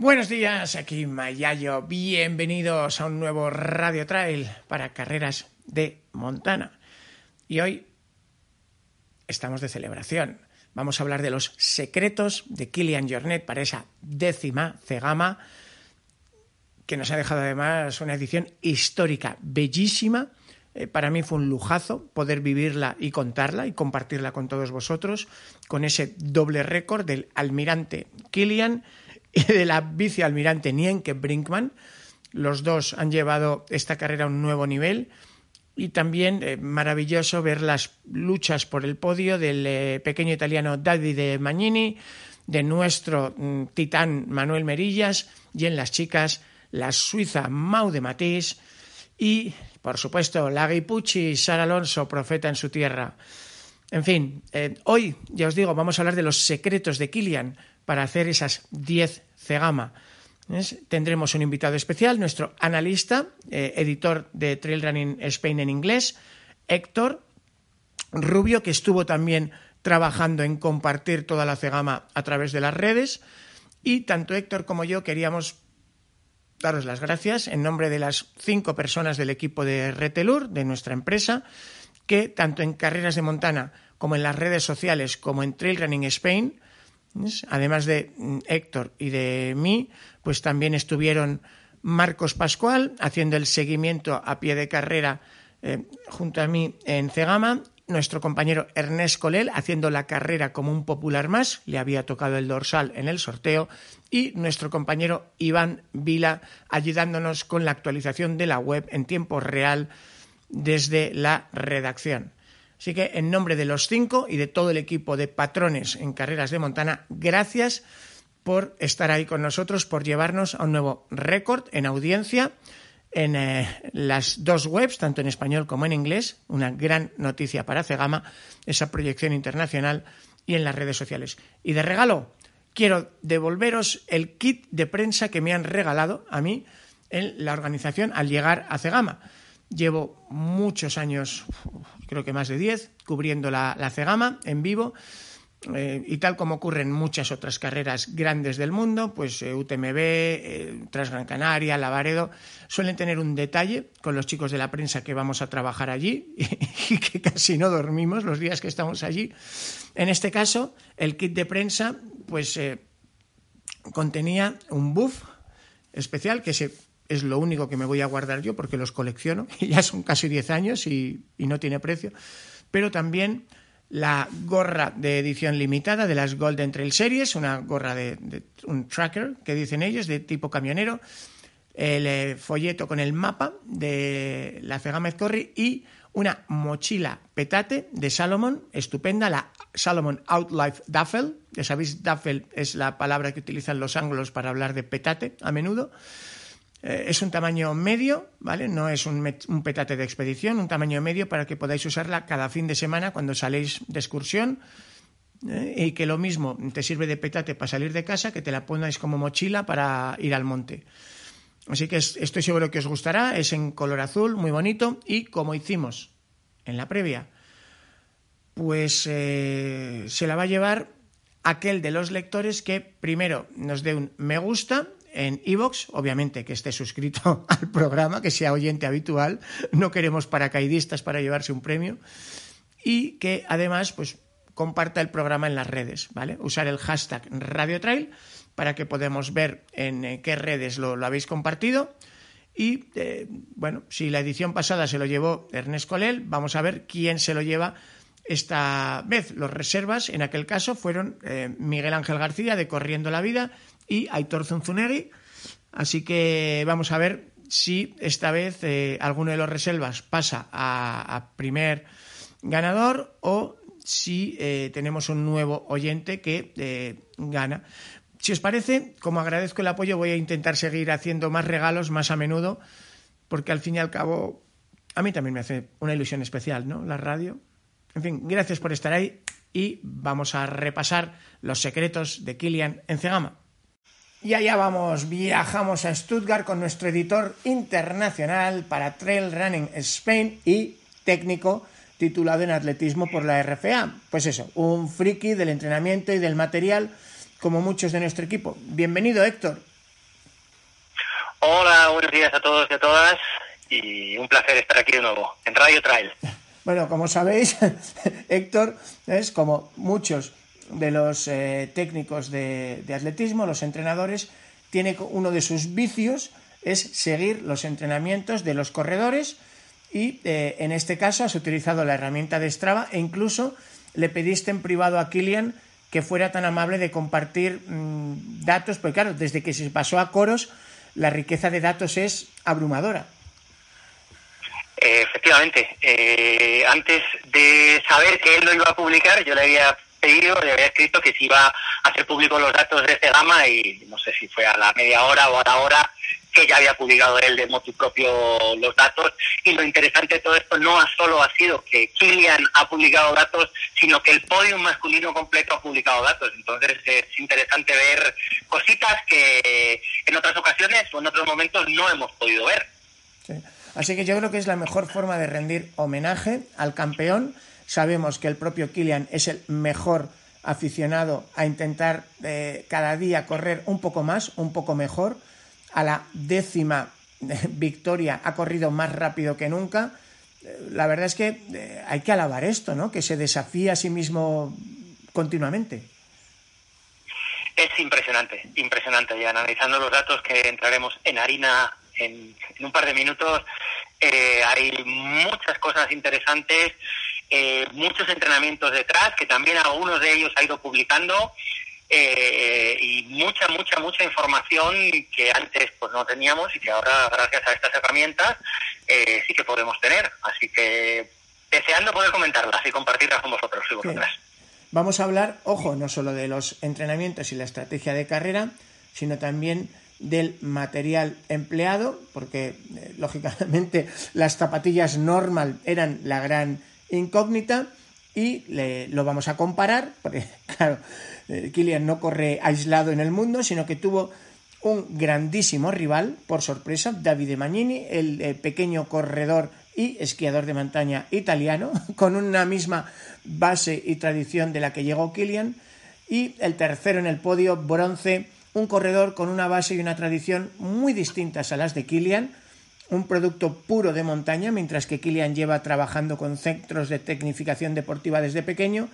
Buenos días, aquí Mayayo. Bienvenidos a un nuevo Radio Trail para carreras de Montana. Y hoy estamos de celebración. Vamos a hablar de los secretos de Kilian Jornet para esa décima cegama que nos ha dejado además una edición histórica, bellísima. Eh, para mí fue un lujazo poder vivirla y contarla y compartirla con todos vosotros con ese doble récord del almirante Kilian y de la vicealmirante Nienke Brinkman. Los dos han llevado esta carrera a un nuevo nivel y también eh, maravilloso ver las luchas por el podio del eh, pequeño italiano Davide Magnini, de nuestro mm, titán Manuel Merillas y en las chicas la suiza Maude Matisse y, por supuesto, la Pucci y Sara Alonso, profeta en su tierra. En fin, eh, hoy, ya os digo, vamos a hablar de los secretos de Kilian, para hacer esas 10 Cegama. Tendremos un invitado especial, nuestro analista, eh, editor de Trail Running Spain en inglés, Héctor Rubio, que estuvo también trabajando en compartir toda la Cegama a través de las redes. Y tanto Héctor como yo queríamos daros las gracias en nombre de las cinco personas del equipo de Retelur, de nuestra empresa, que tanto en carreras de montana como en las redes sociales como en Trail Running Spain Además de mm, Héctor y de mí, pues también estuvieron Marcos Pascual haciendo el seguimiento a pie de carrera eh, junto a mí en Cegama, nuestro compañero Ernest Colel haciendo la carrera como un popular más, le había tocado el dorsal en el sorteo, y nuestro compañero Iván Vila ayudándonos con la actualización de la web en tiempo real desde la redacción. Así que en nombre de los cinco y de todo el equipo de patrones en carreras de Montana, gracias por estar ahí con nosotros, por llevarnos a un nuevo récord en audiencia en eh, las dos webs, tanto en español como en inglés, una gran noticia para Cegama, esa proyección internacional y en las redes sociales. Y de regalo, quiero devolveros el kit de prensa que me han regalado a mí en la organización al llegar a Cegama. Llevo muchos años, creo que más de 10, cubriendo la, Cegama en vivo. Eh, y tal como ocurre en muchas otras carreras grandes del mundo, pues eh, UTMB, eh, Transgran Canaria, Lavaredo, suelen tener un detalle con los chicos de la prensa que vamos a trabajar allí y, que casi no dormimos los días que estamos allí. En este caso, el kit de prensa, pues contenía un buff especial que se es lo único que me voy a guardar yo porque los colecciono, y ya son casi 10 años y, no tiene precio, pero también la gorra de edición limitada de las Golden Trail Series, una gorra de, un tracker que dicen ellos, de tipo camionero, el eh, folleto con el mapa de la Cegama Corri y una mochila petate de Salomon, estupenda, la Salomon Outlife Duffel. Ya sabéis, Duffel es la palabra que utilizan los anglos para hablar de petate a menudo. Eh, es un tamaño medio, ¿vale? No es un, petate de expedición, un tamaño medio para que podáis usarla cada fin de semana cuando saléis de excursión ¿eh? y que lo mismo te sirve de petate para salir de casa que te la ponáis como mochila para ir al monte. Así que estoy seguro que os gustará, es en color azul, muy bonito y como hicimos en la previa, pues eh, se la va a llevar aquel de los lectores que primero nos dé un me gusta en iVoox, obviamente que esté suscrito al programa, que sea oyente habitual, no queremos paracaidistas para llevarse un premio, y que además pues comparta el programa en las redes, ¿vale? Usar el hashtag RadioTrail para que podamos ver en eh, qué redes lo, habéis compartido. Y eh, bueno, si la edición pasada se lo llevó Ernest Colel, vamos a ver quién se lo lleva esta vez. Los reservas en aquel caso fueron eh, Miguel Ángel García de Corriendo la Vida y Aitor Zunzunegui. Así que vamos a ver si esta vez eh, alguno de los reservas pasa a, primer ganador o si eh, tenemos un nuevo oyente que eh, gana. Si os parece, como agradezco el apoyo, voy a intentar seguir haciendo más regalos más a menudo, porque al fin y al cabo a mí también me hace una ilusión especial, ¿no? La radio. En fin, gracias por estar ahí y vamos a repasar los secretos de Kilian Encegama. Y allá vamos, viajamos a Stuttgart con nuestro editor internacional para Trail Running Spain y técnico titulado en atletismo por la RFA. Pues eso, un friki del entrenamiento y del material como muchos de nuestro equipo. Bienvenido, Héctor. Hola, buenos días a todos y a todas y un placer estar aquí de nuevo en Radio Trail. Bueno, como sabéis, Héctor es como muchos de los eh, técnicos de, atletismo, los entrenadores, tiene uno de sus vicios es seguir los entrenamientos de los corredores y eh, en este caso has utilizado la herramienta de Strava e incluso le pediste en privado a Kilian que fuera tan amable de compartir mm, datos, porque claro, desde que se pasó a Coros, la riqueza de datos es abrumadora. efectivamente, eh, antes de saber que él lo iba a publicar, yo le había pedido, le había escrito que se iba a hacer público los datos de este gama y no sé si fue a la media hora o a la hora que ya había publicado él de motu propio los datos. Y lo interesante de todo esto no solo ha sido que Kilian ha publicado datos, sino que el podio masculino completo ha publicado datos. Entonces es interesante ver cositas que en otras ocasiones o en otros momentos no hemos podido ver. Así que yo creo que es la mejor forma de rendir homenaje al campeón Sabemos que el propio Kilian es el mejor aficionado a intentar eh, cada día correr un poco más, un poco mejor. A la décima eh, victoria ha corrido más rápido que nunca. Eh, la verdad es que hay que alabar esto, ¿no? Que se desafía a sí mismo continuamente. Es impresionante, impresionante. Y analizando los datos que entraremos en harina en, un par de minutos, hay muchas cosas interesantes eh, muchos entrenamientos detrás, que también algunos de ellos ha ido publicando, eh, y mucha, mucha, mucha información que antes pues no teníamos y que ahora, gracias a estas herramientas, eh, sí que podemos tener. Así que deseando poder comentarlas y compartirlas con vosotros y vosotras. Vamos a hablar, ojo, no solo de los entrenamientos y la estrategia de carrera, sino también del material empleado, porque lógicamente las zapatillas normal eran la gran incógnita y lo vamos a comparar, porque claro, eh, Kilian no corre aislado en el mundo, sino que tuvo un grandísimo rival, por sorpresa, Davide Magnini, el eh, pequeño corredor y esquiador de montaña italiano, con una misma base y tradición de la que llegó Kilian, y el tercero en el podio, bronce, un corredor con una base y una tradición muy distintas a las de Kilian, un producto puro de montaña, mientras que Kilian lleva trabajando con centros de tecnificación deportiva desde pequeño.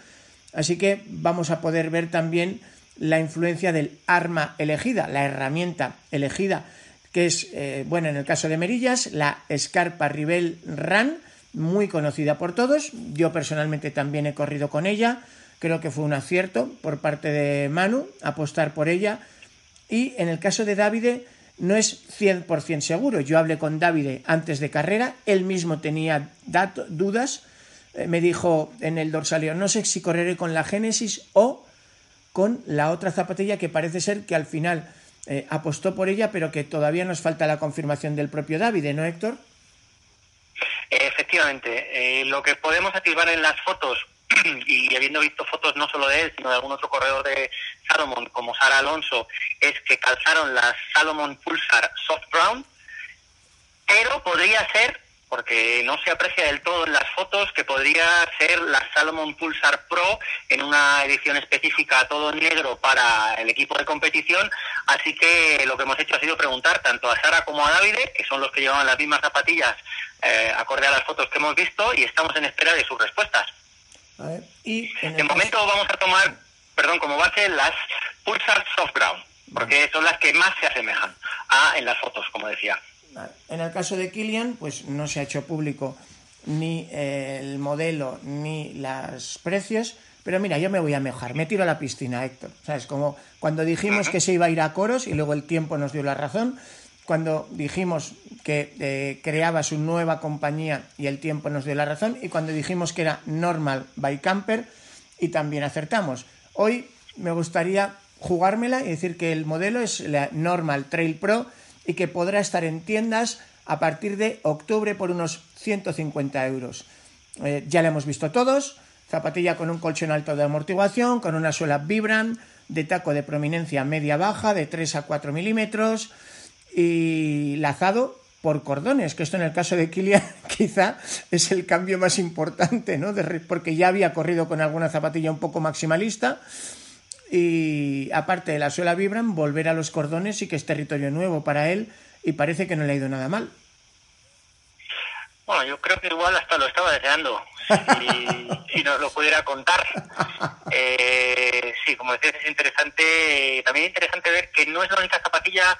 Así que vamos a poder ver también la influencia del arma elegida, la herramienta elegida, que es, eh, bueno, en el caso de Merillas, la Scarpa Rivel Run, muy conocida por todos. Yo personalmente también he corrido con ella. Creo que fue un acierto por parte de Manu apostar por ella. Y en el caso de Davide, no es 100% seguro. Yo hablé con David antes de carrera, él mismo tenía dudas, eh, me dijo en el dorsalio, no sé si correré con la Génesis o con la otra zapatilla que parece ser que al final eh, apostó por ella, pero que todavía nos falta la confirmación del propio David, ¿no, Héctor? Efectivamente, eh, lo que podemos activar en las fotos y habiendo visto fotos no solo de él, sino de algún otro corredor de Salomon, como Sara Alonso, es que calzaron las Salomon Pulsar Soft Brown, pero podría ser, porque no se aprecia del todo en las fotos, que podría ser la Salomon Pulsar Pro en una edición específica todo negro para el equipo de competición. Así que lo que hemos hecho ha sido preguntar tanto a Sara como a Davide, que son los que llevan las mismas zapatillas eh, acorde a las fotos que hemos visto, y estamos en espera de sus respuestas. Y de momento vamos a tomar, perdón, como base las Pulsar Soft Ground, porque son las que más se asemejan a en las fotos, como decía. En el caso de Kilian, pues no se ha hecho público ni el modelo ni los precios, pero mira, yo me voy a mejorar, me tiro a la piscina, Héctor. ¿Sabes? Como cuando dijimos que se iba a ir a coros y luego el tiempo nos dio la razón. cuando dijimos que eh, creaba su nueva compañía y el tiempo nos dio la razón, y cuando dijimos que era Normal by Camper y también acertamos. Hoy me gustaría jugármela y decir que el modelo es la Normal Trail Pro y que podrá estar en tiendas a partir de octubre por unos 150 euros. Eh, ya la hemos visto todos, zapatilla con un colchón alto de amortiguación, con una suela Vibram, de taco de prominencia media-baja de 3 a 4 milímetros y lazado por cordones, que esto en el caso de Kilian quizá es el cambio más importante, ¿no? porque ya había corrido con alguna zapatilla un poco maximalista y aparte de la suela Vibram, volver a los cordones y que es territorio nuevo para él y parece que no le ha ido nada mal. Bueno, yo creo que igual hasta lo estaba deseando, si, nos lo pudiera contar. Eh, sí, como decías, es interesante, también es interesante ver que no es la única zapatilla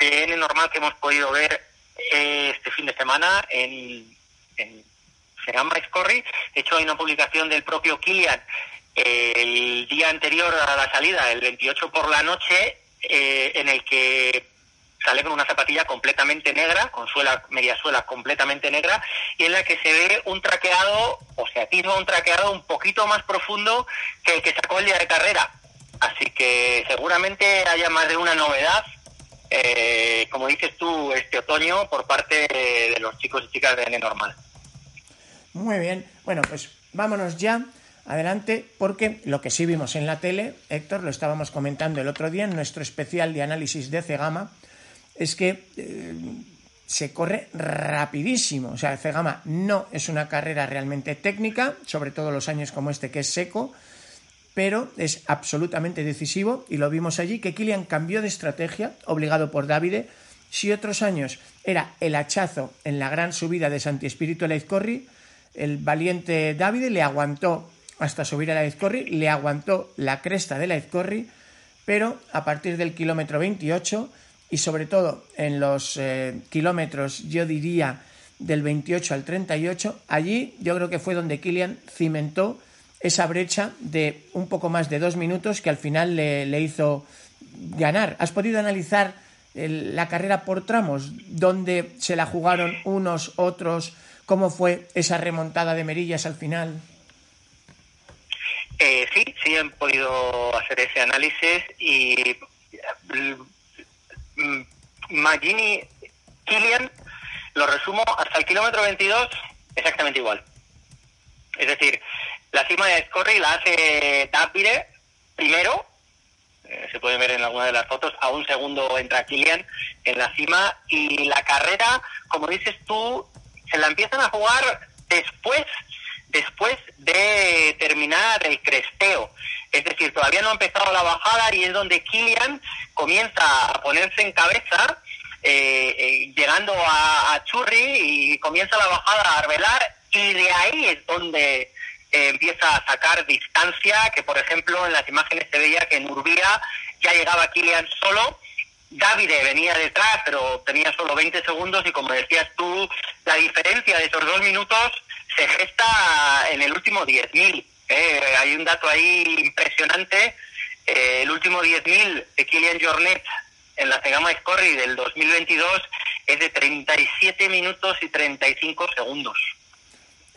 de N normal que hemos podido ver este fin de semana en, en Scorri. De hecho, hay una publicación del propio Kilian eh, el día anterior a la salida, el 28 por la noche, en el que sale con una zapatilla completamente negra, con suela, media suela completamente negra, y en la que se ve un traqueado, o sea, tiene un traqueado un poquito más profundo que el que sacó el día de carrera. Así que seguramente haya más de una novedad, eh, como dices tú, este otoño por parte de, los chicos y chicas de N Normal. Muy bien, bueno, pues vámonos ya adelante, porque lo que sí vimos en la tele, Héctor, lo estábamos comentando el otro día en nuestro especial de análisis de Cegama, es que eh, se corre rapidísimo. O sea, Cegama no es una carrera realmente técnica, sobre todo los años como este que es seco, pero es absolutamente decisivo y lo vimos allí que Kilian cambió de estrategia, obligado por Davide. Si otros años era el hachazo en la gran subida de Santi Espíritu a la Izcorri, el valiente Davide le aguantó hasta subir a la Izcorri, le aguantó la cresta de la Izcorri, pero a partir del kilómetro 28 y sobre todo en los eh, kilómetros, yo diría, del 28 al 38, allí yo creo que fue donde Kilian cimentó esa brecha de un poco más de dos minutos que al final le, hizo ganar. ¿Has podido analizar la carrera por tramos? ¿Dónde se la jugaron unos, otros? ¿Cómo fue esa remontada de Merillas al final? Eh, sí, sí han podido hacer ese análisis y Mm, Magini Kilian, lo resumo, hasta el kilómetro 22 exactamente igual. Es decir, la cima de Scorri la hace Davide primero, eh, se puede ver en alguna de las fotos, a un segundo entra Kilian en la cima. Y la carrera, como dices tú, se la empiezan a jugar después después de terminar el cresteo. Es decir, todavía no ha empezado la bajada y es donde Kilian comienza a ponerse en cabeza, eh, eh, llegando a, Churri y comienza la bajada a Arbelar y de ahí es donde eh, empieza a sacar distancia, que por ejemplo en las imágenes se veía que en Urbía ya llegaba Kilian solo, Davide venía detrás, pero tenía solo 20 segundos y como decías tú, la diferencia de esos dos minutos se gesta en el último 10.000. Eh, hay un dato ahí impresionante. Eh, el último 10.000 de Kilian Jornet en la Cegama Scorri del 2022 es de 37 minutos y 35 segundos.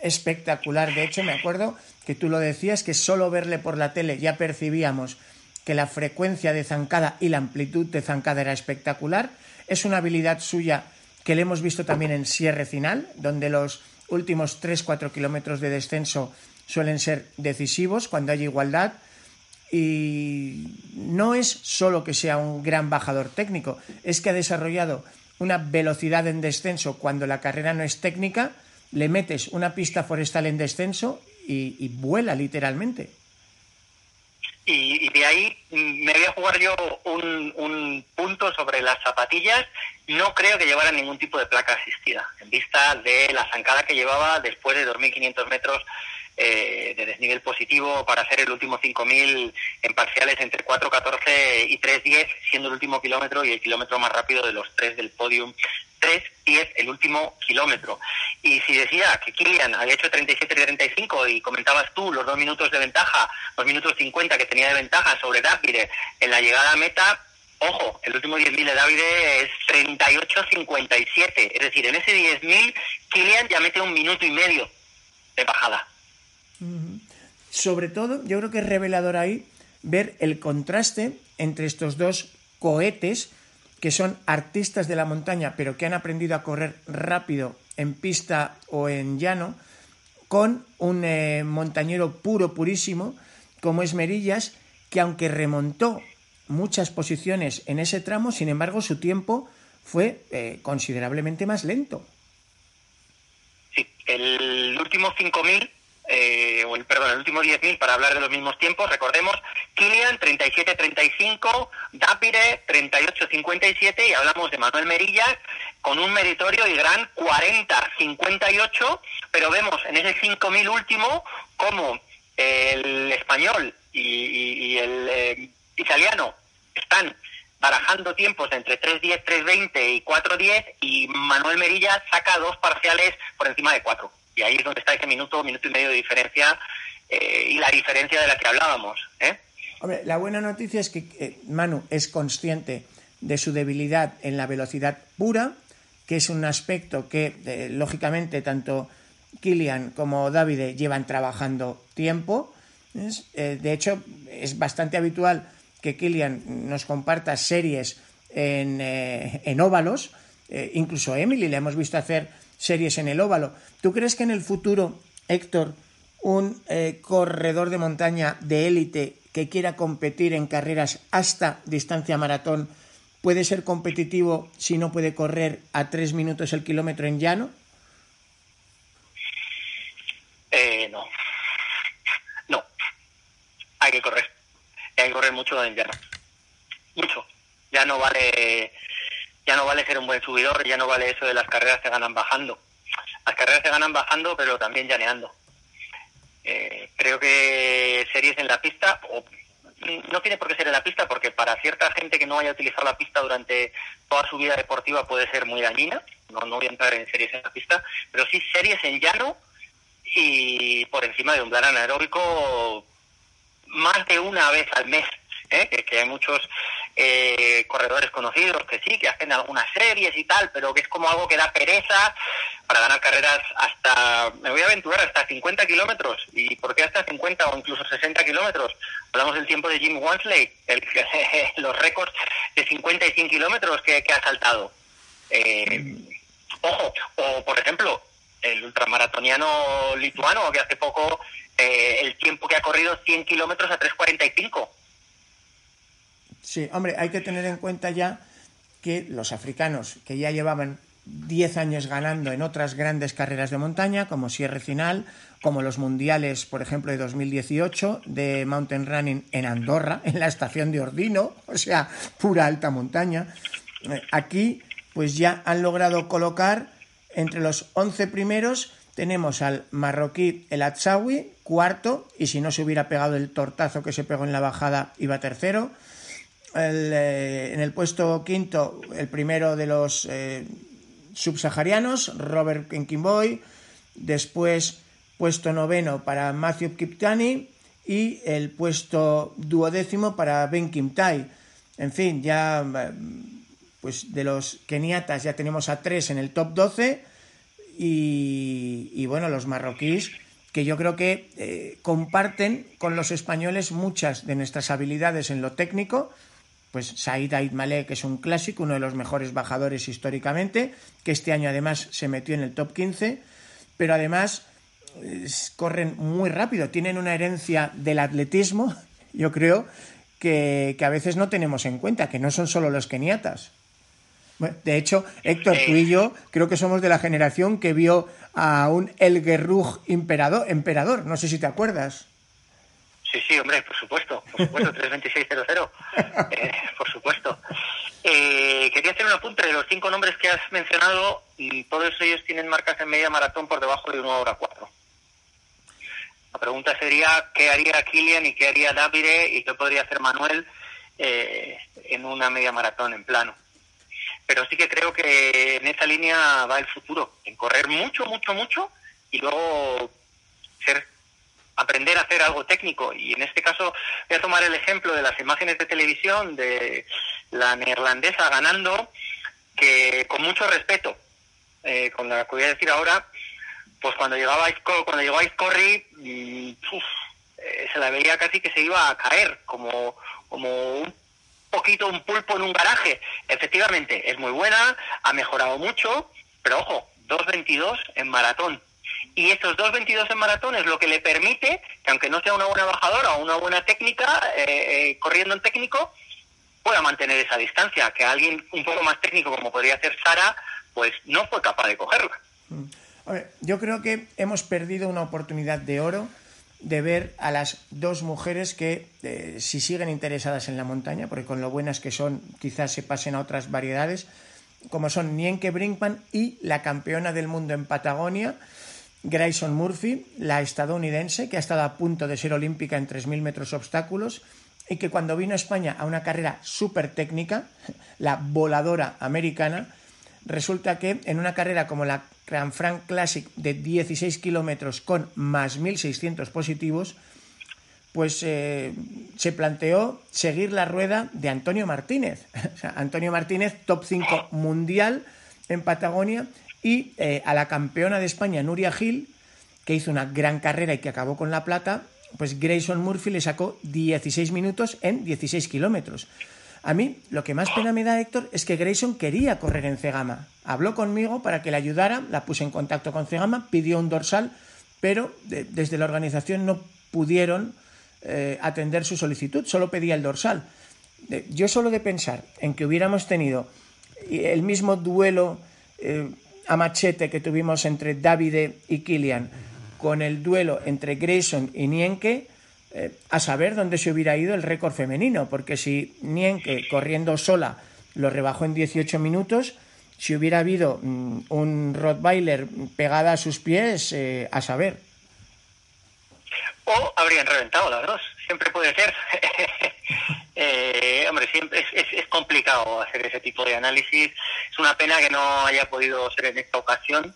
Espectacular. De hecho, me acuerdo que tú lo decías, que solo verle por la tele ya percibíamos que la frecuencia de zancada y la amplitud de zancada era espectacular. Es una habilidad suya que le hemos visto también en Sierre Final, donde los últimos 3-4 kilómetros de descenso suelen ser decisivos cuando hay igualdad. Y no es solo que sea un gran bajador técnico, es que ha desarrollado una velocidad en descenso cuando la carrera no es técnica, le metes una pista forestal en descenso y, vuela literalmente. Y, de ahí me voy a jugar yo un, un, punto sobre las zapatillas. No creo que llevara ningún tipo de placa asistida, en vista de la zancada que llevaba después de 2.500 metros eh, de desnivel positivo para hacer el último 5.000 en parciales entre 4.14 y 3.10, siendo el último kilómetro y el kilómetro más rápido de los tres del podium. 3.10 el último kilómetro. Y si decía que Kilian había hecho 37-35 y comentabas tú los dos minutos de ventaja, dos minutos 50 que tenía de ventaja sobre Davide en la llegada a meta, Ojo, el último 10.000 de Davide es 38.57. Es decir, en ese 10.000, Kilian ya mete un minuto y medio de bajada. Sobre todo, yo creo que es revelador ahí ver el contraste entre estos dos cohetes que son artistas de la montaña, pero que han aprendido a correr rápido en pista o en llano, con un eh, montañero puro, purísimo, como es Merillas, que aunque remontó muchas posiciones en ese tramo, sin embargo su tiempo fue eh, considerablemente más lento. Sí, el último 5000 eh, o el, perdón, el último 10.000 para hablar de los mismos tiempos, recordemos, Kilian 37-35, Dapire 38-57 y hablamos de Manuel Merillas con un meritorio y gran 40-58, pero vemos en ese 5.000 último como el español y, el eh, italiano están barajando tiempos entre 3.10, 3.20 y 4.10 y Manuel Merilla saca dos parciales por encima de 4. Y ahí es donde está ese minuto, minuto y medio de diferencia eh, y la diferencia de la que hablábamos. ¿eh? Hombre, la buena noticia es que eh, Manu es consciente de su debilidad en la velocidad pura, que es un aspecto que, lógicamente, tanto Kilian como David llevan trabajando tiempo. de hecho, es bastante habitual que Kilian nos comparta series en, en óvalos. Incluso Emily le hemos visto hacer series en el óvalo. ¿Tú crees que en el futuro, Héctor, un eh, corredor de montaña de élite que quiera competir en carreras hasta distancia maratón puede ser competitivo si no puede correr a tres minutos el kilómetro en llano? Eh, no. No. Hay que correr. Hay que correr mucho en llano. Mucho. Ya no vale ya no vale ser un buen subidor, ya no vale eso de las carreras se ganan bajando. Las carreras se ganan bajando, pero también llaneando. Eh, creo que series en la pista, o, no tiene por qué ser en la pista, porque para cierta gente que no haya utilizado la pista durante toda su vida deportiva puede ser muy dañina. No, no voy a entrar en series en la pista, pero sí series en llano y por encima de un plan anaeróbico más de una vez al mes. ¿eh? que hay muchos eh, corredores conocidos que sí, que hacen algunas series y tal, pero que es como algo que da pereza para ganar carreras hasta, me voy a aventurar, hasta 50 kilómetros. ¿Y por qué hasta 50 o incluso 60 kilómetros? Hablamos del tiempo de Jim Wansley, el, los récords de 50 y 100 kilómetros que, ha saltado. Eh, ojo, o por ejemplo, el ultramaratoniano lituano que hace poco eh, el tiempo que ha corrido 100 kilómetros a 3.45 Sí, hombre, hay que tener en cuenta ya que los africanos que ya llevaban 10 años ganando en otras grandes carreras de montaña, como Sierra Final, como los mundiales, por ejemplo, de 2018 de mountain running en Andorra, en la estación de Ordino, o sea, pura alta montaña. Eh, aquí, pues ya han logrado colocar entre los 11 primeros, tenemos al marroquí El Atsawi, cuarto, y si no se hubiera pegado el tortazo que se pegó en la bajada, iba tercero. Eh, en el puesto quinto, el primero de los eh, subsaharianos, Robert Kenkimboy. Después, puesto noveno para Matthew Kiptani y el puesto duodécimo para Ben Kimtai. En fin, ya pues de los keniatas ya tenemos a tres en el top 12 y, bueno, los marroquíes que yo creo que eh, comparten con los españoles muchas de nuestras habilidades en lo técnico, pues Said Ait Malek que es un clásico, uno de los mejores bajadores históricamente, que este año además se metió en el top 15, pero además corren muy rápido, tienen una herencia del atletismo, yo creo, que, a veces no tenemos en cuenta, que no son solo los keniatas. de hecho, Héctor, tú y yo creo que somos de la generación que vio a un El Guerruj emperador, emperador, no sé si te acuerdas. Sí, sí, hombre, por supuesto, por supuesto, 32600, eh, por supuesto. Eh, quería hacer un apunte de los cinco nombres que has mencionado y todos ellos tienen marcas en media maratón por debajo de una hora cuatro. La pregunta sería qué haría Kilian y qué haría Davide y qué podría hacer Manuel eh, en una media maratón en plano. Pero sí que creo que en esa línea va el futuro, en correr mucho, mucho, mucho y luego aprender a hacer algo técnico. Y en este caso voy a tomar el ejemplo de las imágenes de televisión de, la neerlandesa ganando, que con mucho respeto, eh, con la que voy a decir ahora, pues cuando llegaba cuando llegó a Iscorri, mm, eh, se la veía casi que se iba a caer, como, como un poquito un pulpo en un garaje. Efectivamente, es muy buena, ha mejorado mucho, pero ojo, 2.22 en maratón. Y estos 2.22 en maratón es lo que le permite que, aunque no sea una buena bajadora o una buena técnica, eh, eh, corriendo en técnico, pueda mantener esa distancia, que alguien un poco más técnico como podría ser Sara, pues no fue capaz de cogerla. Mm. yo creo que hemos perdido una oportunidad de oro de ver a las dos mujeres que, eh, si siguen interesadas en la montaña, porque con lo buenas que son, quizás se pasen a otras variedades, como son Nienke Brinkman y la campeona del mundo en Patagonia, Grayson Murphy, la estadounidense, que ha estado a punto de ser olímpica en 3.000 metros obstáculos y que cuando vino a España a una carrera súper técnica, la voladora americana, resulta que en una carrera como la Grand Frank Classic de 16 kilómetros con más 1.600 positivos, pues eh, se planteó seguir la rueda de Antonio Martínez. Antonio Martínez, top 5 mundial en Patagonia, y eh, a la campeona de España, Nuria Gil, que hizo una gran carrera y que acabó con la plata, pues Grayson Murphy le sacó 16 minutos en 16 kilómetros. A mí lo que más pena me da, Héctor, es que Grayson quería correr en Cegama. Habló conmigo para que le ayudara, la puse en contacto con Cegama, pidió un dorsal, pero desde la organización no pudieron eh, atender su solicitud, solo pedía el dorsal. yo solo de pensar en que hubiéramos tenido el mismo duelo eh, a machete que tuvimos entre Davide y Kilian con el duelo entre Grayson y Nienke, eh, a saber dónde se hubiera ido el récord femenino, porque si Nienke corriendo sola lo rebajó en 18 minutos, si hubiera habido mm, un Rottweiler pegada a sus pies, eh, a saber. O habrían reventado las dos, siempre puede ser. eh, hombre, siempre es, complicado hacer ese tipo de análisis. Es una pena que no haya podido ser en esta ocasión.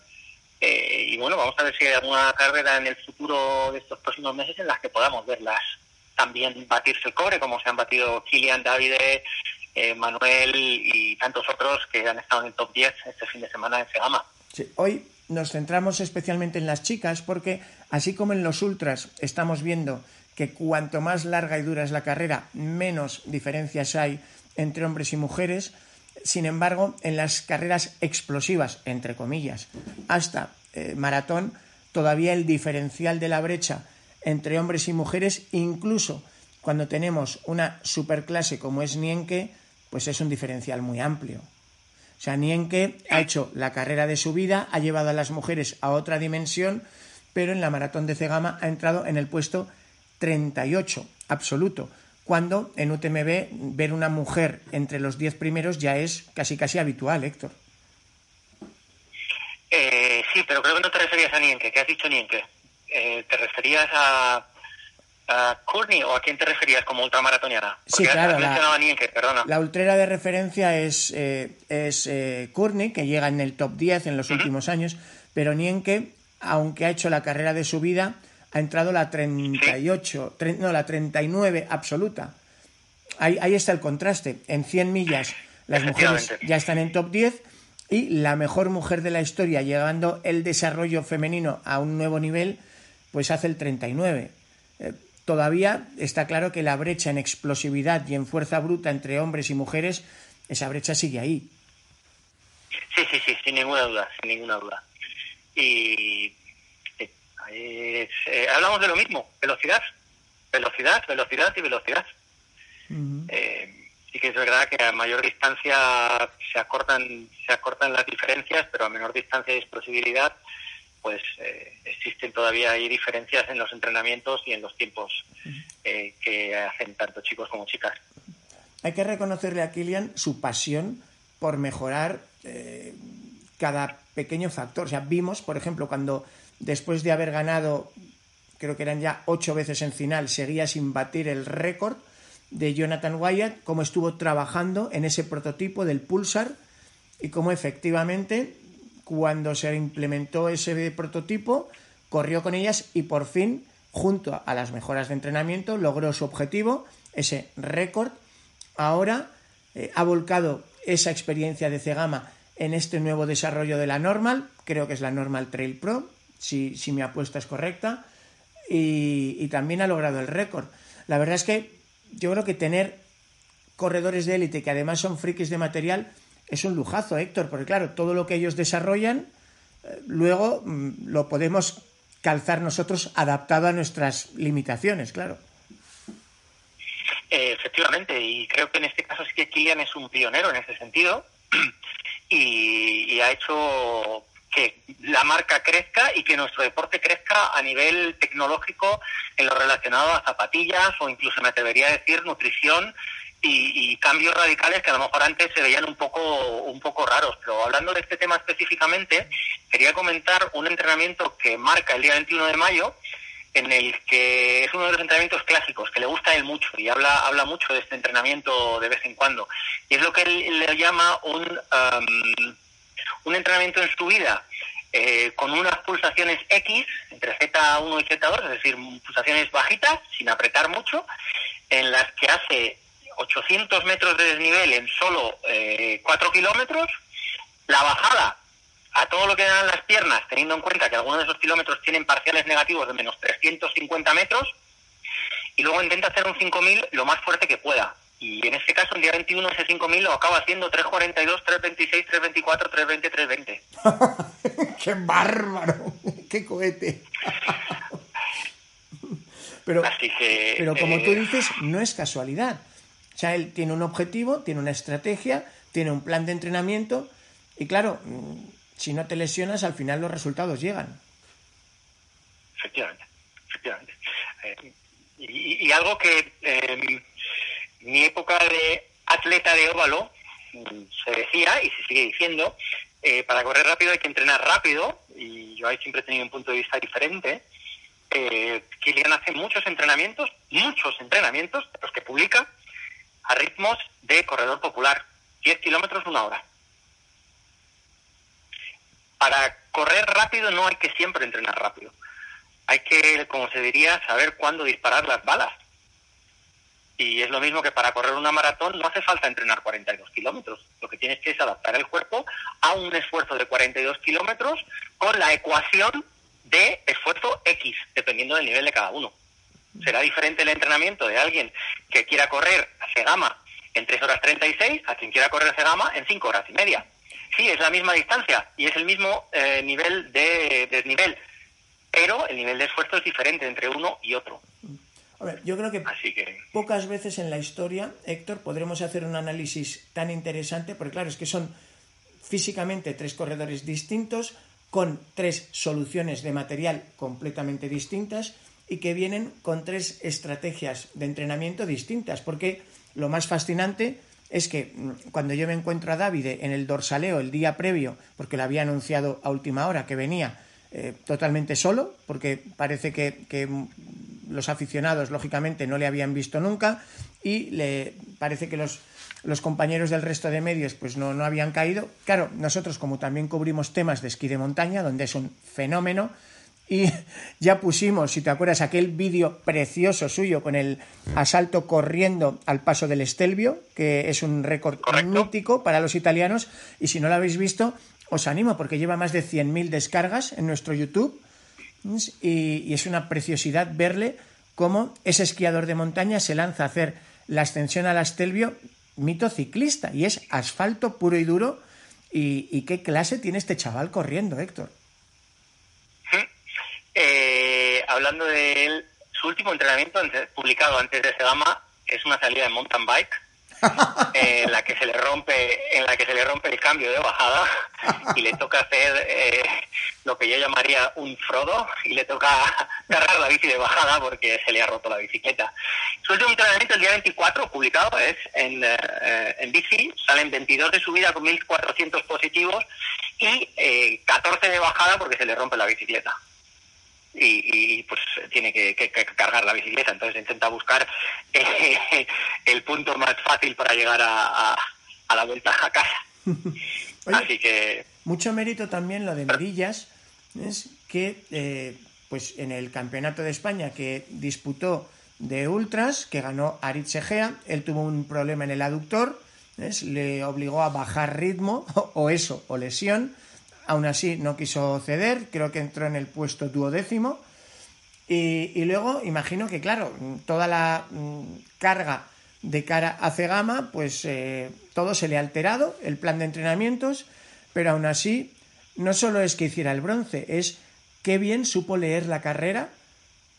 Eh, y bueno, vamos a ver si hay alguna carrera en el futuro de estos próximos meses en las que podamos verlas también batirse el cobre, como se han batido Kilian, Davide, eh, Manuel y tantos otros que han estado en el top 10 este fin de semana en Segama. Hoy nos centramos especialmente en las chicas porque así como en los ultras estamos viendo que cuanto más larga y dura es la carrera, menos diferencias hay entre hombres y mujeres. Sin embargo, en las carreras explosivas, entre comillas, hasta eh, maratón, todavía el diferencial de la brecha entre hombres y mujeres, incluso cuando tenemos una superclase como es Nienke, pues es un diferencial muy amplio. O sea, Nienke ha hecho la carrera de su vida, ha llevado a las mujeres a otra dimensión, pero en la maratón de Cegama ha entrado en el puesto 38 absoluto, cuando en UTMB ver una mujer entre los 10 primeros ya es casi casi habitual, Héctor. Eh, sí, pero creo que no te referías a Nienke. ¿Qué has dicho Nienke? Eh, ¿Te referías a, a Courtney o a quién te referías como ultramaratoniana? sí, claro. la, Nienke, perdona. La ultrera de referencia es, eh, es eh, Courtney, que llega en el top 10 en los últimos años, pero Nienke, aunque ha hecho la carrera de su vida, ha entrado la 38, no, la 39 absoluta. Ahí, ahí está el contraste. En 100 millas las mujeres ya están en top 10 y la mejor mujer de la historia, llegando el desarrollo femenino a un nuevo nivel, pues hace el 39. Eh, todavía está claro que la brecha en explosividad y en fuerza bruta entre hombres y mujeres, esa brecha sigue ahí. Sí, sí, sí, sin ninguna duda, sin ninguna duda. Y eh, hablamos de lo mismo, velocidad, velocidad, velocidad y velocidad. Eh, sí que es verdad que a mayor distancia se acortan, se acortan las diferencias, pero a menor distancia y explosividad, pues eh, existen todavía hay diferencias en los entrenamientos y en los tiempos que hacen tanto chicos como chicas. Hay que reconocerle a Kilian su pasión por mejorar cada pequeño factor. O sea, vimos, por ejemplo, cuando después de haber ganado, creo que eran ya ocho veces en final, seguía sin batir el récord de Jonathan Wyatt, cómo estuvo trabajando en ese prototipo del Pulsar y cómo efectivamente cuando se implementó ese prototipo corrió con ellas y por fin, junto a las mejoras de entrenamiento, logró su objetivo, ese récord. Ahora eh, ha volcado esa experiencia de Cegama en este nuevo desarrollo de la Normal, creo que es la Normal Trail Pro, si, si mi apuesta es correcta, y, y también ha logrado el récord. La verdad es que yo creo que tener corredores de élite que además son frikis de material es un lujazo, Héctor, porque claro, todo lo que ellos desarrollan, eh, luego mm, lo podemos calzar nosotros adaptado a nuestras limitaciones, claro. Eh, efectivamente, y creo que en este caso sí que Kilian es un pionero en ese sentido y, y ha hecho que la marca crezca y que nuestro deporte crezca a nivel tecnológico en lo relacionado a zapatillas o incluso me atrevería a decir nutrición y, cambios radicales que a lo mejor antes se veían un poco un poco raros. Pero hablando de este tema específicamente, quería comentar un entrenamiento que marca el día 21 de mayo, en el que es uno de los entrenamientos clásicos, que le gusta a él mucho y habla, habla mucho de este entrenamiento de vez en cuando. Y es lo que él le llama un, um, un entrenamiento en su vida eh, con unas pulsaciones X entre Z1 y Z2, es decir, pulsaciones bajitas, sin apretar mucho, en las que hace 800 metros de desnivel en solo eh, 4 kilómetros, la bajada a todo lo que dan las piernas, teniendo en cuenta que algunos de esos kilómetros tienen parciales negativos de menos 350 metros, y luego intenta hacer un 5000 lo más fuerte que pueda. Y en este caso, el día 21, ese 5000 lo acaba haciendo 342, 326, 324, 320, 320. ¡Qué bárbaro! ¡Qué cohete! pero, Así que, pero como eh, tú dices, no es casualidad. O sea, él tiene un objetivo, tiene una estrategia, tiene un plan de entrenamiento y claro, mm, si no te lesionas, al final los resultados llegan. Efectivamente, efectivamente. Eh, y, y, algo que eh, mi época de atleta de óvalo se decía y se sigue diciendo, eh, para correr rápido hay que entrenar rápido y yo ahí siempre he tenido un punto de vista diferente. Eh, Kilian hace muchos entrenamientos, muchos entrenamientos, los que publica, a ritmos de corredor popular, 10 kilómetros una hora. Para correr rápido no hay que siempre entrenar rápido. Hay que, como se diría, saber cuándo disparar las balas. Y es lo mismo que para correr una maratón no hace falta entrenar 42 kilómetros. Lo que tienes que es adaptar el cuerpo a un esfuerzo de 42 kilómetros con la ecuación de esfuerzo X, dependiendo del nivel de cada uno. Será diferente el entrenamiento de alguien que quiera correr a Segama en 3 horas 36 a quien quiera correr a Segama en 5 horas y media. Sí, es la misma distancia y es el mismo eh, nivel de desnivel, pero el nivel de esfuerzo es diferente entre uno y otro. A ver, yo creo que, que, pocas veces en la historia, Héctor, podremos hacer un análisis tan interesante, porque claro, es que son físicamente tres corredores distintos, con tres soluciones de material completamente distintas y que vienen con tres estrategias de entrenamiento distintas, porque lo más fascinante es que mm, cuando yo me encuentro a David en el dorsaleo el día previo, porque lo había anunciado a última hora que venía eh, totalmente solo, porque parece que, que los aficionados, lógicamente, no le habían visto nunca y le parece que los, los compañeros del resto de medios pues no, no, habían caído. Claro, nosotros como también cubrimos temas de esquí de montaña, donde es un fenómeno, y ya pusimos, si te acuerdas, aquel vídeo precioso suyo con el asalto corriendo al paso del Estelvio, que es un récord mítico para los italianos, y si no lo habéis visto, os animo porque lleva más de 100.000 descargas en nuestro YouTube y, es una preciosidad verle cómo ese esquiador de montaña se lanza a hacer la ascensión al Astelvio, mito ciclista, y es asfalto puro y duro. Y, y qué clase tiene este chaval corriendo, Héctor. Eh, hablando de él, su último entrenamiento publicado antes de Segama es una salida de mountain bike en la que se le rompe en la que se le rompe el cambio de bajada y le toca hacer eh, lo que yo llamaría un Frodo y le toca cargar la bici de bajada porque se le ha roto la bicicleta. Su último entrenamiento el día 24 publicado es en, eh, en bici, salen 22 de subida con 1400 positivos y eh, 14 de bajada porque se le rompe la bicicleta. Y, y, pues tiene que, que, que, cargar la bicicleta. Entonces intenta buscar eh, el punto más fácil para llegar a, a, a la vuelta a casa. Oye, Así que. Mucho mérito también lo de Merillas, es que eh, pues en el campeonato de España que disputó de ultras, que ganó Aritz Egea, él tuvo un problema en el aductor le obligó a bajar ritmo, o eso, o lesión. Aún así no quiso ceder, creo que entró en el puesto duodécimo. Y, y luego imagino que, claro, toda la mm, carga de cara a Cegama, pues eh, todo se le ha alterado, el plan de entrenamientos, pero aún así no solo es que hiciera el bronce, es qué bien supo leer la carrera,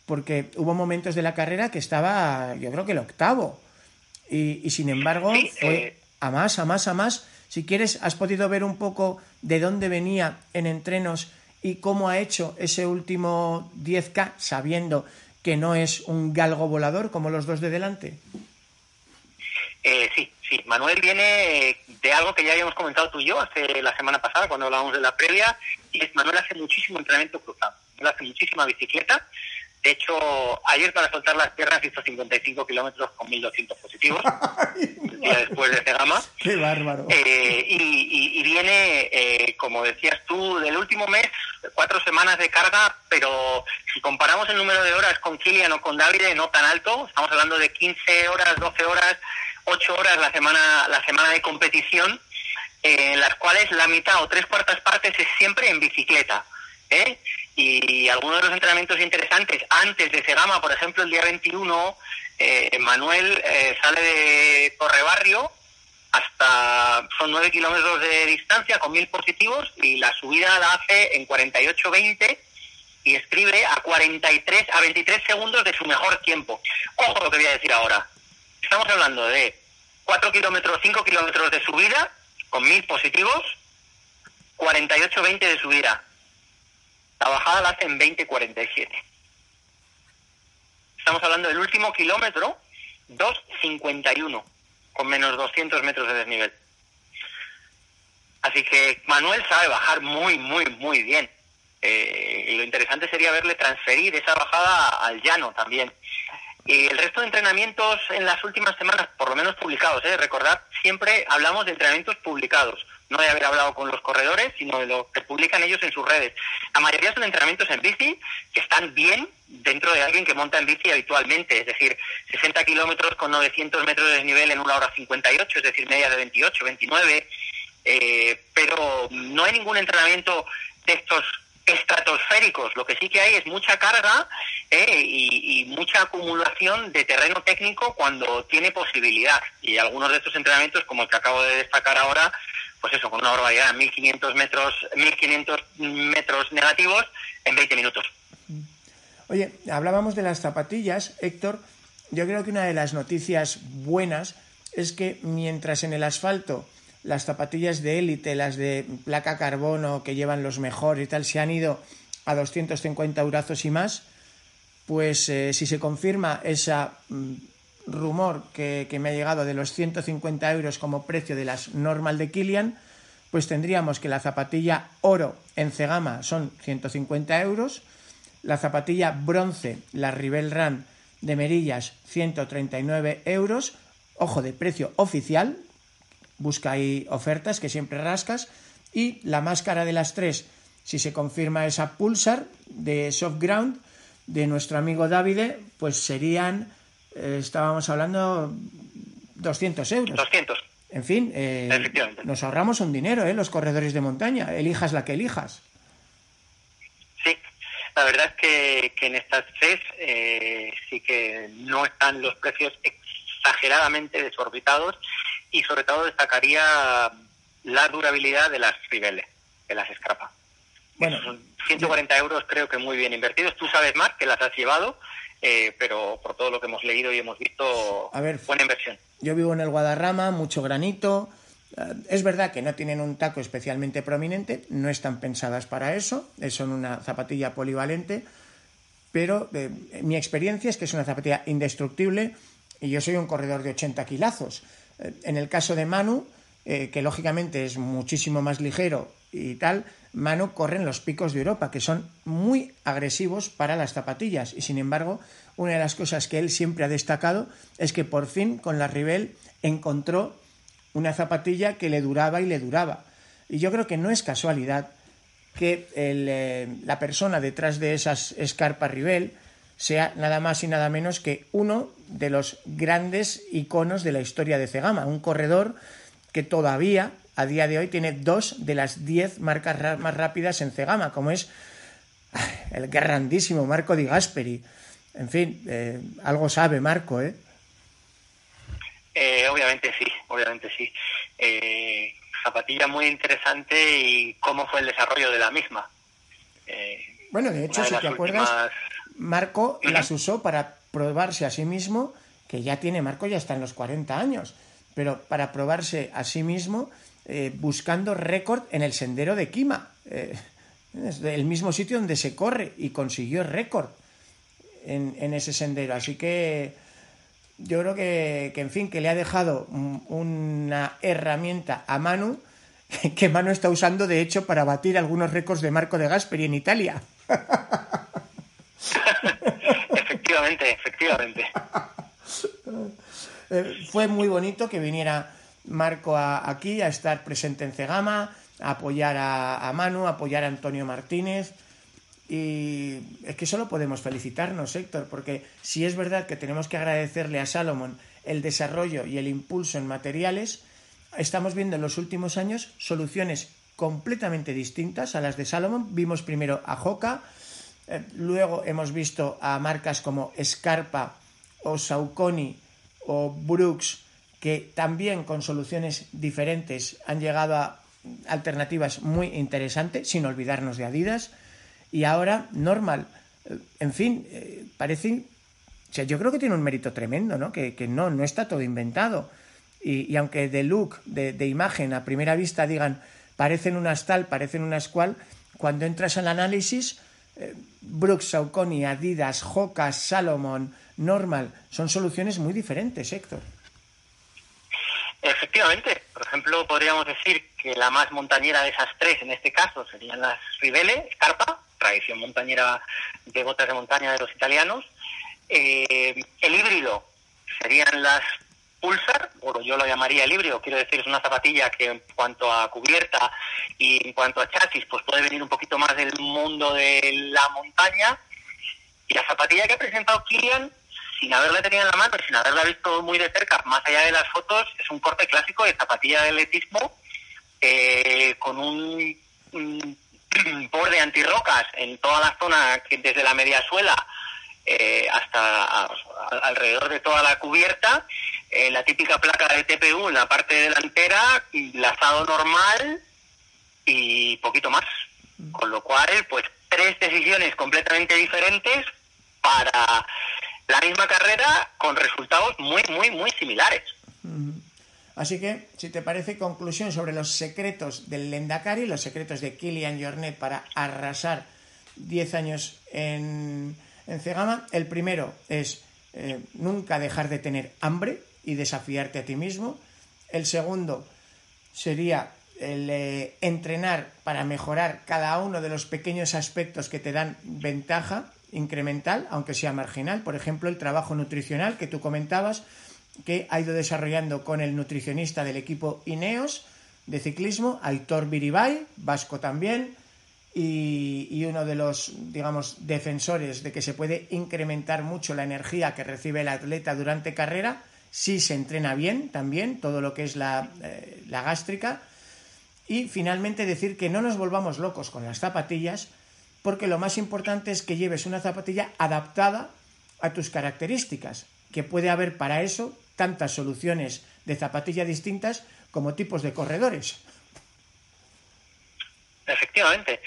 porque hubo momentos de la carrera que estaba, yo creo que el octavo, y, sin embargo fue a más, a más, a más. Si quieres, has podido ver un poco de dónde venía en entrenos y cómo ha hecho ese último 10K sabiendo que no es un galgo volador como los dos de delante. Eh, sí, sí. Manuel viene de algo que ya habíamos comentado tú y yo hace la semana pasada cuando hablábamos de la previa. Y es Manuel hace muchísimo entrenamiento cruzado. Él hace muchísima bicicleta. De hecho, ayer para soltar las piernas hizo 55 kilómetros con 1.200 positivos, después de Cegama. ¡Qué bárbaro! Eh, y, viene, eh, como decías tú, del último mes, cuatro semanas de carga, pero si comparamos el número de horas con Kilian o con Davide, no tan alto. Estamos hablando de 15 horas, 12 horas ocho horas la semana, la semana de competición, eh, en las cuales la mitad o tres cuartas partes es siempre en bicicleta. ¿eh? Y algunos de los entrenamientos interesantes, antes de Cegama, por ejemplo, el día 21, eh, Manuel sale de Torrebarrio hasta, son nueve kilómetros de distancia con mil positivos y la subida la hace en 48-20 y escribe a 43, a 23 segundos de su mejor tiempo. Ojo lo que voy a decir ahora. Estamos hablando de 4 kilómetros, 5 kilómetros de subida con 1000 positivos, 48-20 de subida. La bajada la hace en 20-47. Estamos hablando del último kilómetro, 2.51, con menos 200 metros de desnivel. Así que Manuel sabe bajar muy, muy, muy bien. Eh, y lo interesante sería verle transferir esa bajada al llano también. Y el resto de entrenamientos en las últimas semanas, por lo menos publicados, ¿eh? recordad, siempre hablamos de entrenamientos publicados, no de haber hablado con los corredores, sino de lo que publican ellos en sus redes. La mayoría son entrenamientos en bici que están bien dentro de alguien que monta en bici habitualmente, es decir, 60 kilómetros con 900 metros de desnivel en una hora 58, es decir, media de 28, 29, eh, pero no hay ningún entrenamiento de estos estratosféricos. Lo que sí que hay es mucha carga eh, y, mucha acumulación de terreno técnico cuando tiene posibilidad. Y algunos de estos entrenamientos, como el que acabo de destacar ahora, pues eso, con una barbaridad, 1500 metros, 1500 metros negativos en 20 minutos. Oye, hablábamos de las zapatillas, Héctor. Yo creo que una de las noticias buenas es que mientras en el asfalto las zapatillas de élite, las de placa carbono que llevan los mejores y tal, se han ido a 250 eurazos y más, pues eh, si se confirma ese mm, rumor que, me ha llegado de los 150 euros como precio de las normal de Kilian, pues tendríamos que la zapatilla oro en Cegama son 150 euros, la zapatilla bronce, la Rivel Ram de Merillas, 139 euros, ojo de precio oficial, busca ahí ofertas que siempre rascas. Y la más cara de las tres, si se confirma esa Pulsar de Soft Ground de nuestro amigo Davide, pues serían, eh, estábamos hablando, 200 euros. 200. En fin, eh, nos ahorramos un dinero, ¿eh? Los corredores de montaña, elijas la que elijas. Sí, la verdad es que, que en estas tres eh, sí que no están los precios exageradamente desorbitados y sobre todo destacaría la durabilidad de las ribeles, de las escarpas. Bueno, son 140 euros creo que muy bien invertidos. Tú sabes más que las has llevado, eh, pero por todo lo que hemos leído y hemos visto, A ver, buena inversión. Yo vivo en el Guadarrama, mucho granito. Eh, es verdad que no tienen un taco especialmente prominente, no están pensadas para eso, son una zapatilla polivalente, pero eh, mi experiencia es que es una zapatilla indestructible y yo soy un corredor de 80 kilazos. En el caso de Manu, eh, que lógicamente es muchísimo más ligero y tal, Manu corre en los picos de Europa, que son muy agresivos para las zapatillas. Y sin embargo, una de las cosas que él siempre ha destacado es que por fin con la Rivel encontró una zapatilla que le duraba y le duraba. Y yo creo que no es casualidad que eh, la persona detrás de esas escarpas Rivel sea nada más y nada menos que uno de los grandes iconos de la historia de Cegama, un corredor que todavía a día de hoy tiene dos de las diez marcas más rápidas en Cegama, como es el grandísimo Marco Di Gasperi. En fin, eh, algo sabe Marco, ¿eh? ¿eh? obviamente sí, obviamente sí. Eh, zapatilla muy interesante y cómo fue el desarrollo de la misma. bueno, de hecho, si te acuerdas, Marco las usó para probarse a sí mismo, que ya tiene, Marco ya está en los 40 años, pero para probarse a sí mismo buscando récord en el sendero de Kima. Es el mismo sitio donde se corre y consiguió récord en, ese sendero. Así que yo creo que, en fin, que le ha dejado una herramienta a Manu que Manu está usando, de hecho, para batir algunos récords de Marco de Gasperi en Italia. efectivamente, efectivamente. Eh, fue muy bonito que viniera Marco aquí a estar presente en Cegama, apoyar a, Manu, apoyar a Antonio Martínez. Y es que solo podemos felicitarnos, Héctor, porque si es verdad que tenemos que agradecerle a Salomon el desarrollo y el impulso en materiales, estamos viendo en los últimos años soluciones completamente distintas a las de Salomon. Vimos primero a Hoka, eh, luego hemos visto a marcas como Scarpa o Saucony o Brooks, que también con soluciones diferentes han llegado a alternativas muy interesantes, sin olvidarnos de Adidas. Y ahora, Normal, eh, en fin, eh, parece... O sea, yo creo que tiene un mérito tremendo, ¿no? Que, no, no está todo inventado. Y, aunque de look, de, imagen, a primera vista digan, parecen unas tal, parecen unas cual, cuando entras al análisis, eh, Brooks, Saucony, Adidas, Hoka, Salomon, Normal, son soluciones muy diferentes, Héctor. Efectivamente, por ejemplo, podríamos decir que la más montañera de esas tres, en este caso, serían las Rivele, Scarpa, tradición montañera de botas de montaña de los italianos. Eh, el híbrido serían las Pulsar, o yo lo llamaría el híbrido, quiero decir, es una zapatilla que en cuanto a cubierta y en cuanto a chasis, pues puede venir un poquito más del mundo de la montaña. Y la zapatilla que ha presentado Kilian sin haberla tenido en la mano sin haberla visto muy de cerca, más allá de las fotos, es un corte clásico de zapatilla de atletismo eh, con un, borde antirrocas en toda la zona, que desde la media suela eh, hasta alrededor de toda la cubierta, eh, la típica placa de TPU en la parte delantera, lazado normal y poquito más. Con lo cual, pues tres decisiones completamente diferentes para la misma carrera con resultados muy, muy, muy similares. Así que, si te parece, conclusión sobre los secretos del Lendakari, los secretos de Kilian Jornet para arrasar 10 años en, en Cegama. El primero es eh, nunca dejar de tener hambre y desafiarte a ti mismo. El segundo sería el eh, entrenar para mejorar cada uno de los pequeños aspectos que te dan ventaja incremental, aunque sea marginal. Por ejemplo, el trabajo nutricional que tú comentabas, que ha ido desarrollando con el nutricionista del equipo Ineos de ciclismo, Aitor Biribay, vasco también, y, uno de los, digamos, defensores de que se puede incrementar mucho la energía que recibe el atleta durante carrera, si se entrena bien también, todo lo que es la, eh, la gástrica. Y finalmente decir que no nos volvamos locos con las zapatillas, porque lo más importante es que lleves una zapatilla adaptada a tus características, que puede haber para eso tantas soluciones de zapatilla distintas como tipos de corredores. Efectivamente.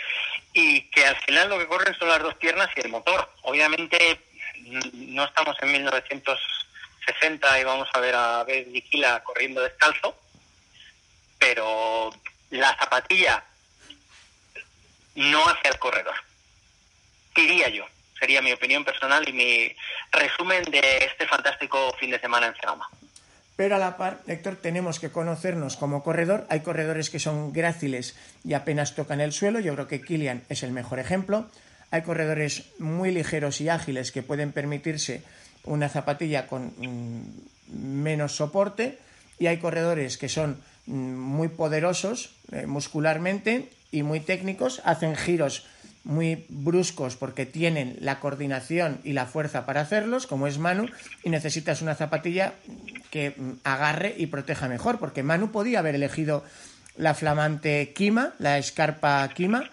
Y que al final lo que corren son las dos piernas y el motor. Obviamente no estamos en 1960 y vamos a ver a Vigila corriendo descalzo, pero la zapatilla no hace al corredor diría yo. Sería mi opinión personal y mi resumen de este fantástico fin de semana en Cerama. Pero a la par, Héctor, tenemos que conocernos como corredor. Hay corredores que son gráciles y apenas tocan el suelo. Yo creo que Kilian es el mejor ejemplo. Hay corredores muy ligeros y ágiles que pueden permitirse una zapatilla con mm, menos soporte. Y hay corredores que son mm, muy poderosos eh, muscularmente y muy técnicos. Hacen giros muy bruscos porque tienen la coordinación y la fuerza para hacerlos, como es Manu, y necesitas una zapatilla que mm, agarre y proteja mejor, porque Manu podía haber elegido la flamante Kima, la escarpa Kima,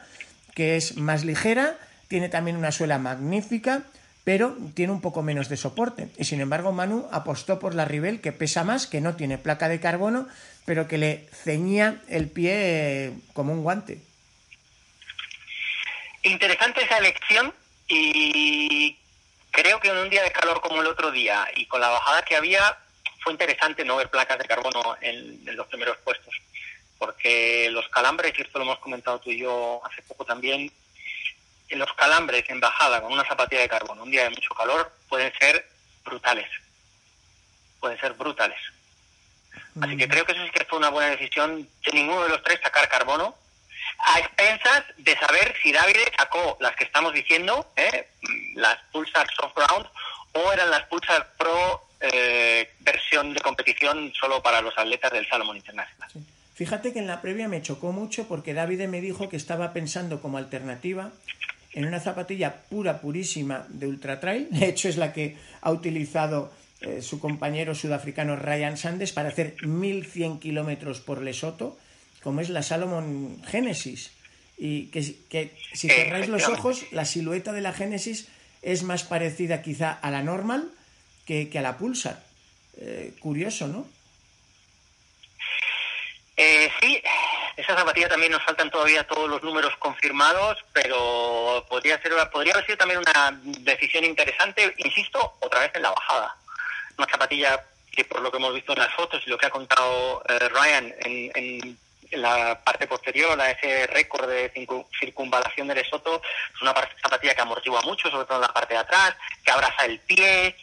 que es más ligera, tiene también una suela magnífica, pero tiene un poco menos de soporte. Y sin embargo, Manu apostó por la Rivel, que pesa más, que no tiene placa de carbono, pero que le ceñía el pie eh, como un guante. Interesante esa elección y creo que en un día de calor como el otro día y con la bajada que había, fue interesante no ver placas de carbono en, los primeros puestos, porque los calambres, y esto lo hemos comentado tú y yo hace poco también, los calambres en bajada con una zapatilla de carbono, un día de mucho calor, pueden ser brutales. Pueden ser brutales. Así que mm. creo que eso sí que fue una buena decisión de ninguno de los tres sacar carbono, a expensas de saber si David sacó las que estamos diciendo, ¿eh? las Pulsar Soft Ground, o eran las Pulsar Pro eh, versión de competición solo para los atletas del Salomon International. Fíjate que en la previa me chocó mucho porque David me dijo que estaba pensando como alternativa en una zapatilla pura, purísima de Ultra Trail. De hecho, es la que ha utilizado eh, su compañero sudafricano Ryan Sanders para hacer 1100 kilómetros por Lesoto como es la Salomon Genesis. Y que, si cerráis los ojos, la silueta de la Genesis es más parecida quizá a la normal que, a la Pulsar. Eh, curioso, ¿no? Eh, sí, esa zapatilla también nos faltan todavía todos los números confirmados, pero podría ser podría haber sido también una decisión interesante, insisto, otra vez en la bajada. Una zapatilla que por lo que hemos visto en las fotos y lo que ha contado eh, Ryan en la parte posterior a ese récord de circunvalación del Lesoto es una zapatilla que amortigua mucho, sobre todo en la parte de atrás, que abraza el pie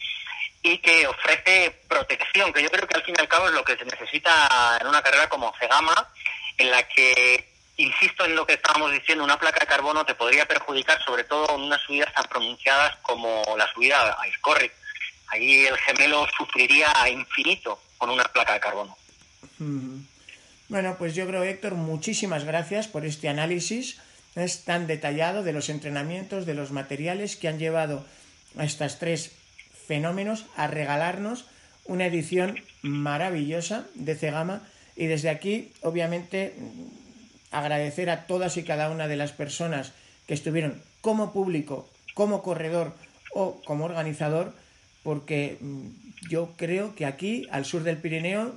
y que ofrece protección, que yo creo que al fin y al cabo es lo que se necesita en una carrera como Cegama, en la que, insisto en lo que estábamos diciendo, una placa de carbono te podría perjudicar, sobre todo en unas subidas tan pronunciadas como la subida a Iscorric. Ahí el gemelo sufriría infinito con una placa de carbono. Bueno, pues yo creo, Héctor, muchísimas gracias por este análisis. Es tan detallado de los entrenamientos, de los materiales que han llevado a estas tres fenómenos a regalarnos una edición maravillosa de Cegama. Y desde aquí, obviamente, agradecer a todas y cada una de las personas que estuvieron como público, como corredor o como organizador, porque yo creo que aquí, al sur del Pirineo,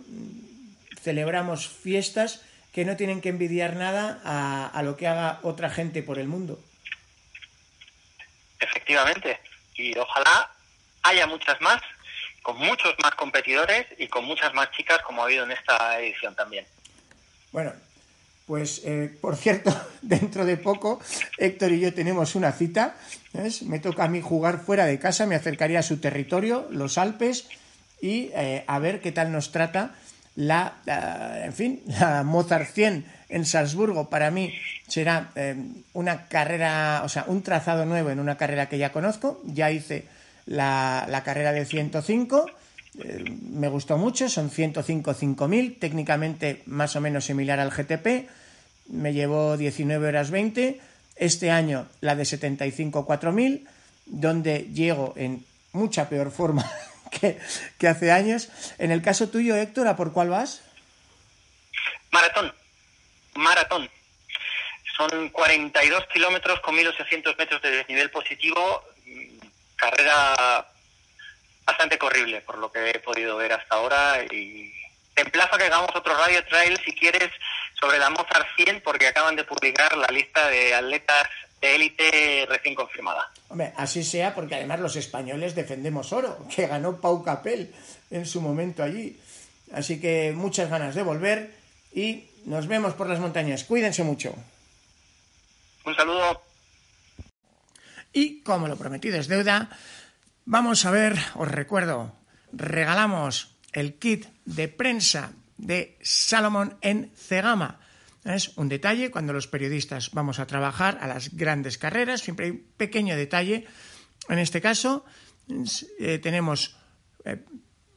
celebramos fiestas que no tienen que envidiar nada a, lo que haga otra gente por el mundo. Efectivamente, y ojalá haya muchas más, con muchos más competidores y con muchas más chicas como ha habido en esta edición también. Bueno, pues eh, por cierto, dentro de poco Héctor y yo tenemos una cita. Me toca a mí jugar fuera de casa, me acercaría a su territorio, los Alpes, y eh, a ver qué tal nos trata la, en fin, la Mozart 100 en Salzburgo para mí será eh, una carrera, o sea, un trazado nuevo en una carrera que ya conozco. Ya hice la, carrera de 105, eh, me gustó mucho, son 105 5000, técnicamente más o menos similar al GTP, me llevó 19 horas 20. Este año la de 75 4000, donde llego en mucha peor forma que, hace años. En el caso tuyo, Héctor, ¿a por cuál vas? Maratón. Maratón. Son 42 kilómetros con 1.800 metros de desnivel positivo. Carrera bastante corrible, por lo que he podido ver hasta ahora. Y te emplazo a que hagamos otro radio trail, si quieres, sobre la Mozart 100, porque acaban de publicar la lista de atletas de élite recién confirmada. Hombre, así sea, porque además los españoles defendemos oro, que ganó Pau Capel en su momento allí. Así que muchas ganas de volver y nos vemos por las montañas. Cuídense mucho. Un saludo. Y como lo prometido es deuda, vamos a ver, os recuerdo, regalamos el kit de prensa de Salomón en Cegama es un detalle cuando los periodistas vamos a trabajar a las grandes carreras, siempre hay un pequeño detalle. En este caso eh, tenemos, eh,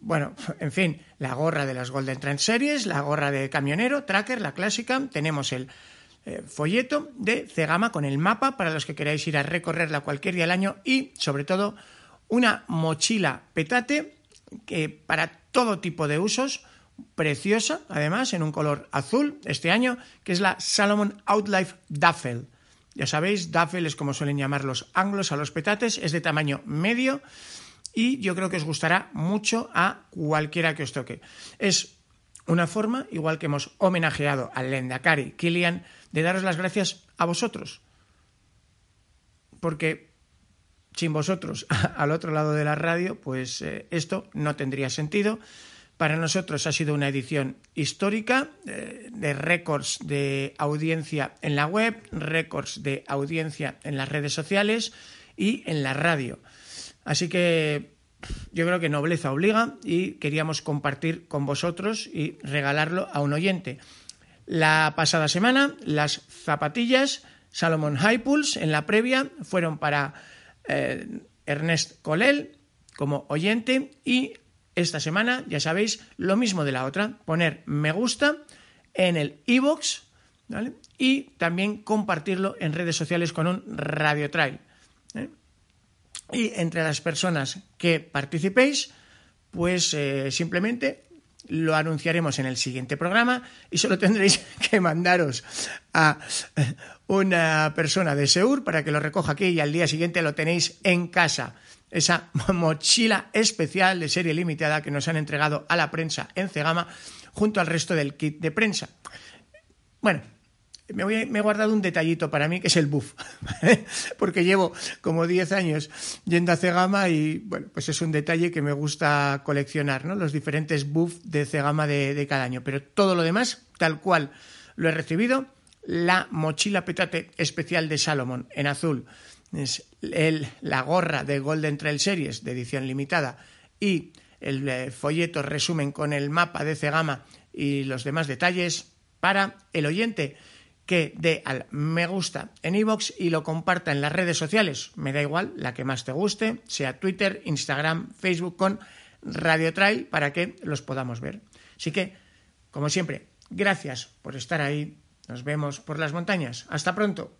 bueno, en fin, la gorra de las Golden Trend Series, la gorra de camionero, tracker, la clásica, tenemos el eh, folleto de Cegama con el mapa para los que queráis ir a recorrerla cualquier día del año y, sobre todo, una mochila petate que para todo tipo de usos, preciosa, además, en un color azul este año, que es la Salomon Outlife Duffel. Ya sabéis, Duffel es como suelen llamar los anglos a los petates, es de tamaño medio y yo creo que os gustará mucho a cualquiera que os toque. Es una forma, igual que hemos homenajeado al Lendakari Kilian, de daros las gracias a vosotros. Porque sin vosotros al otro lado de la radio, pues eh, esto no tendría sentido. Para nosotros ha sido una edición histórica eh, de récords de audiencia en la web, récords de audiencia en las redes sociales y en la radio. Así que yo creo que nobleza obliga y queríamos compartir con vosotros y regalarlo a un oyente. La pasada semana las zapatillas Salomon High Pulse en la previa fueron para eh, Ernest Colel como oyente y esta semana, ya sabéis, lo mismo de la otra, poner me gusta en el iBox y también compartirlo en redes sociales con un radio trail. ¿eh? Y entre las personas que participéis, pues eh, simplemente lo anunciaremos en el siguiente programa y solo tendréis que mandaros a una persona de Seur para que lo recoja aquí y al día siguiente lo tenéis en casa esa mochila especial de serie limitada que nos han entregado a la prensa en Cegama junto al resto del kit de prensa. Bueno, me, he guardado un detallito para mí que es el buff, porque llevo como 10 años yendo a Cegama y bueno, pues es un detalle que me gusta coleccionar, ¿no? Los diferentes buffs de Cegama de, de cada año, pero todo lo demás, tal cual lo he recibido, la mochila petate especial de Salomon en azul, es el, la gorra de Golden Trail Series de edición limitada y el eh, folleto resumen con el mapa de Cegama y los demás detalles para el oyente que dé al me gusta en iVoox y lo comparta en las redes sociales. Me da igual, la que más te guste, sea Twitter, Instagram, Facebook con Radio Trail para que los podamos ver. Así que, como siempre, gracias por estar ahí. Nos vemos por las montañas. Hasta pronto.